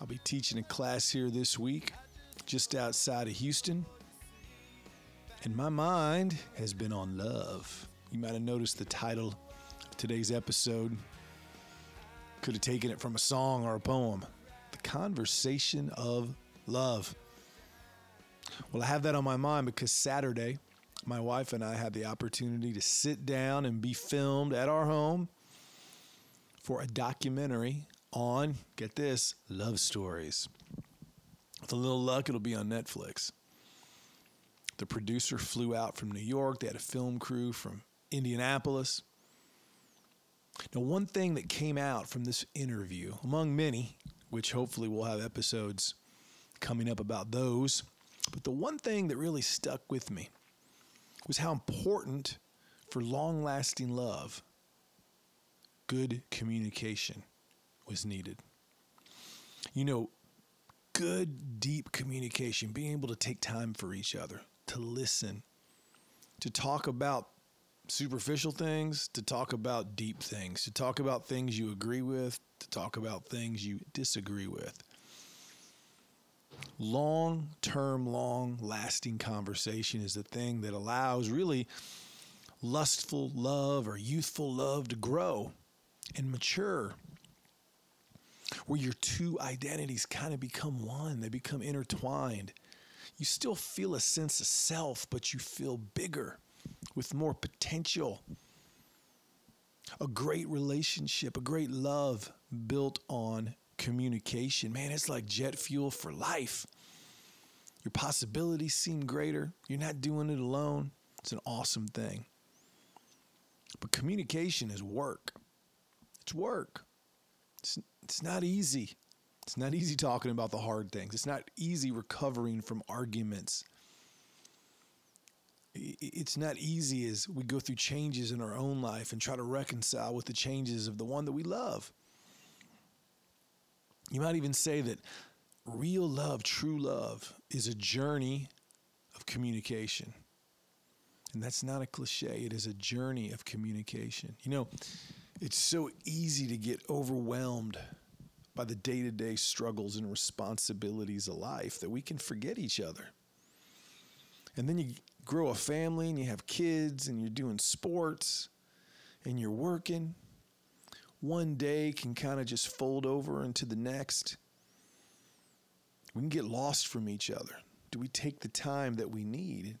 I'll be teaching a class here this week, just outside of Houston. And my mind has been on love. You might have noticed the title of today's episode. Could have taken it from a song or a poem. The Conversation of Love. Well, I have that on my mind because Saturday, my wife and I had the opportunity to sit down and be filmed at our home for a documentary on, get this, love stories. With a little luck, it'll be on Netflix. The producer flew out from New York. They had a film crew from Indianapolis. Now, one thing that came out from this interview, among many, which hopefully we'll have episodes coming up about those, but the one thing that really stuck with me was how important for long lasting love good communication was needed. You know, good, deep communication, being able to take time for each other, to listen, to talk about superficial things, to talk about deep things, to talk about things you agree with, to talk about things you disagree with. Long term, long lasting conversation is the thing that allows really lustful love or youthful love to grow and mature where your two identities kind of become one, they become intertwined. You still feel a sense of self, but you feel bigger with more potential. A great relationship, a great love built on communication. Man, it's like jet fuel for life. Your possibilities seem greater. You're not doing it alone. It's an awesome thing. But communication is work. It's work. It's, it's not easy. It's not easy talking about the hard things. It's not easy recovering from arguments. It's not easy as we go through changes in our own life and try to reconcile with the changes of the one that we love. You might even say that real love, true love, is a journey of communication. And that's not a cliche, it is a journey of communication. You know, it's so easy to get overwhelmed by the day to day struggles and responsibilities of life that we can forget each other. And then you grow a family and you have kids and you're doing sports and you're working. One day can kind of just fold over into the next. We can get lost from each other. Do we take the time that we need?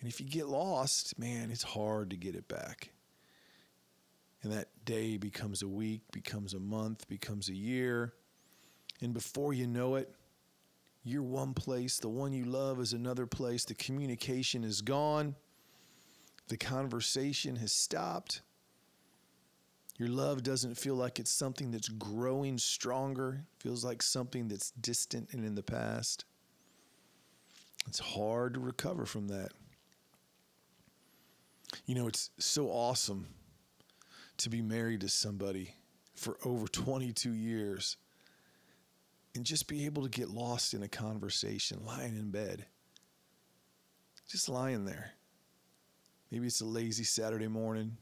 And if you get lost, man, it's hard to get it back. And that day becomes a week, becomes a month, becomes a year. And before you know it, you're one place, the one you love is another place, the communication is gone, the conversation has stopped. Your love doesn't feel like it's something that's growing stronger, it feels like something that's distant and in the past. It's hard to recover from that. You know, it's so awesome to be married to somebody for over 22 years and just be able to get lost in a conversation lying in bed. Just lying there. Maybe it's a lazy Saturday morning.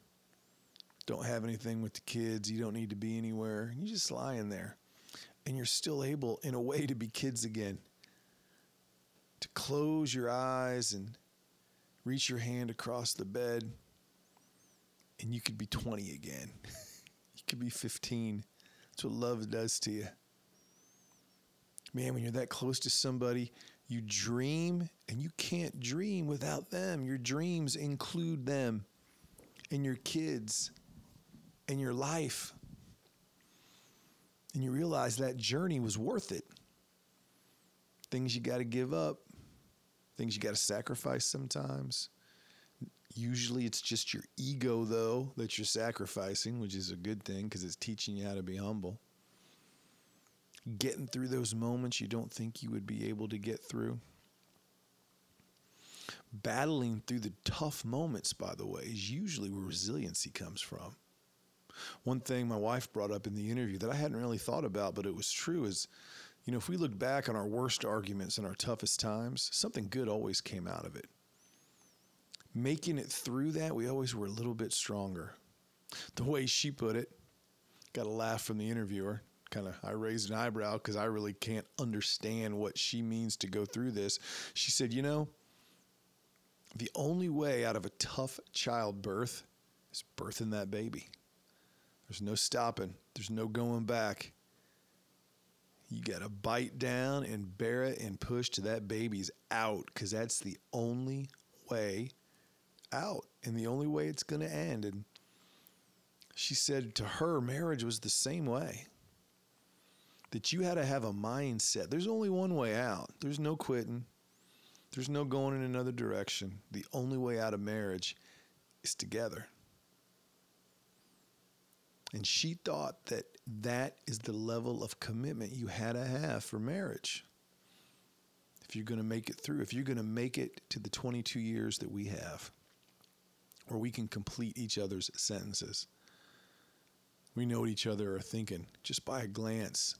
Don't have anything with the kids. You don't need to be anywhere. You just lie in there. And you're still able, in a way, to be kids again. To close your eyes and reach your hand across the bed and you could be 20 again. you could be 15. That's what love does to you. Man, when you're that close to somebody, you dream and you can't dream without them. Your dreams include them and your kids and your life. And you realize that journey was worth it. Things you got to give up, things you got to sacrifice sometimes Usually it's just your ego, though, that you're sacrificing, which is a good thing because it's teaching you how to be humble. getting through those moments you don't think you would be able to get through. Battling through the tough moments, by the way, is usually where resiliency comes from. One thing my wife brought up in the interview that I hadn't really thought about, but it was true is, you know, if we look back on our worst arguments and our toughest times, something good always came out of it. Making it through that, we always were a little bit stronger. The way she put it, got a laugh from the interviewer. Kind of, I raised an eyebrow because I really can't understand what she means to go through this. She said, You know, the only way out of a tough childbirth is birthing that baby. There's no stopping, there's no going back. You got to bite down and bear it and push to that baby's out because that's the only way out and the only way it's going to end. And she said to her, marriage was the same way. That you had to have a mindset. There's only one way out, there's no quitting, there's no going in another direction. The only way out of marriage is together. And she thought that that is the level of commitment you had to have for marriage. If you're going to make it through, if you're going to make it to the 22 years that we have, where we can complete each other's sentences. We know what each other are thinking just by a glance.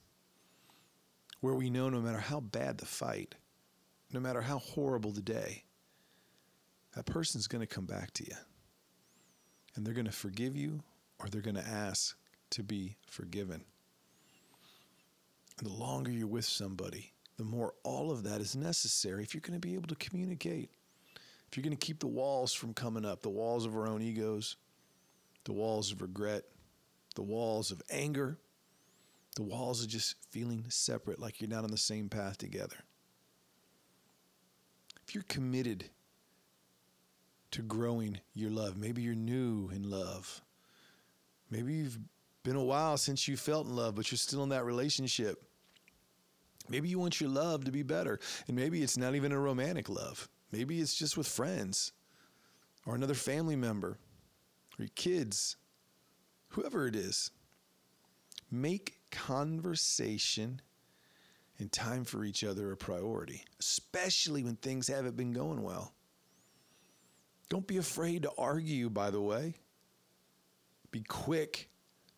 Where we know no matter how bad the fight, no matter how horrible the day, that person's going to come back to you. And they're going to forgive you or they're going to ask to be forgiven. And the longer you're with somebody, the more all of that is necessary if you're going to be able to communicate. You're going to keep the walls from coming up, the walls of our own egos, the walls of regret, the walls of anger, the walls of just feeling separate, like you're not on the same path together. If you're committed to growing your love, maybe you're new in love, maybe you've been a while since you felt in love, but you're still in that relationship. Maybe you want your love to be better, and maybe it's not even a romantic love. Maybe it's just with friends or another family member or your kids, whoever it is. Make conversation and time for each other a priority, especially when things haven't been going well. Don't be afraid to argue, by the way. Be quick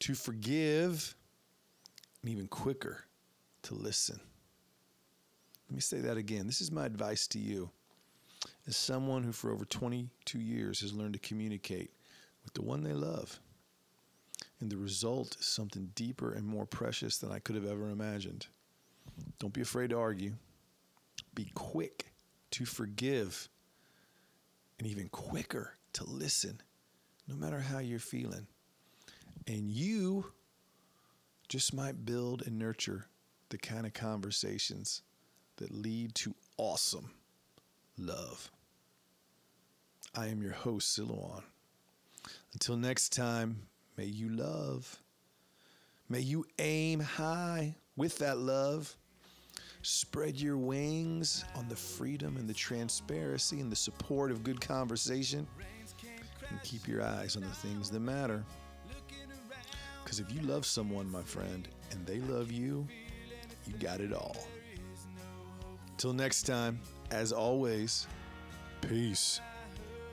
to forgive and even quicker to listen. Let me say that again. This is my advice to you. As someone who, for over 22 years, has learned to communicate with the one they love. And the result is something deeper and more precious than I could have ever imagined. Don't be afraid to argue. Be quick to forgive and even quicker to listen, no matter how you're feeling. And you just might build and nurture the kind of conversations that lead to awesome love. I am your host, Silouan. Until next time, may you love. May you aim high with that love. Spread your wings on the freedom and the transparency and the support of good conversation. And keep your eyes on the things that matter. Because if you love someone, my friend, and they love you, you got it all. Till next time, as always, peace.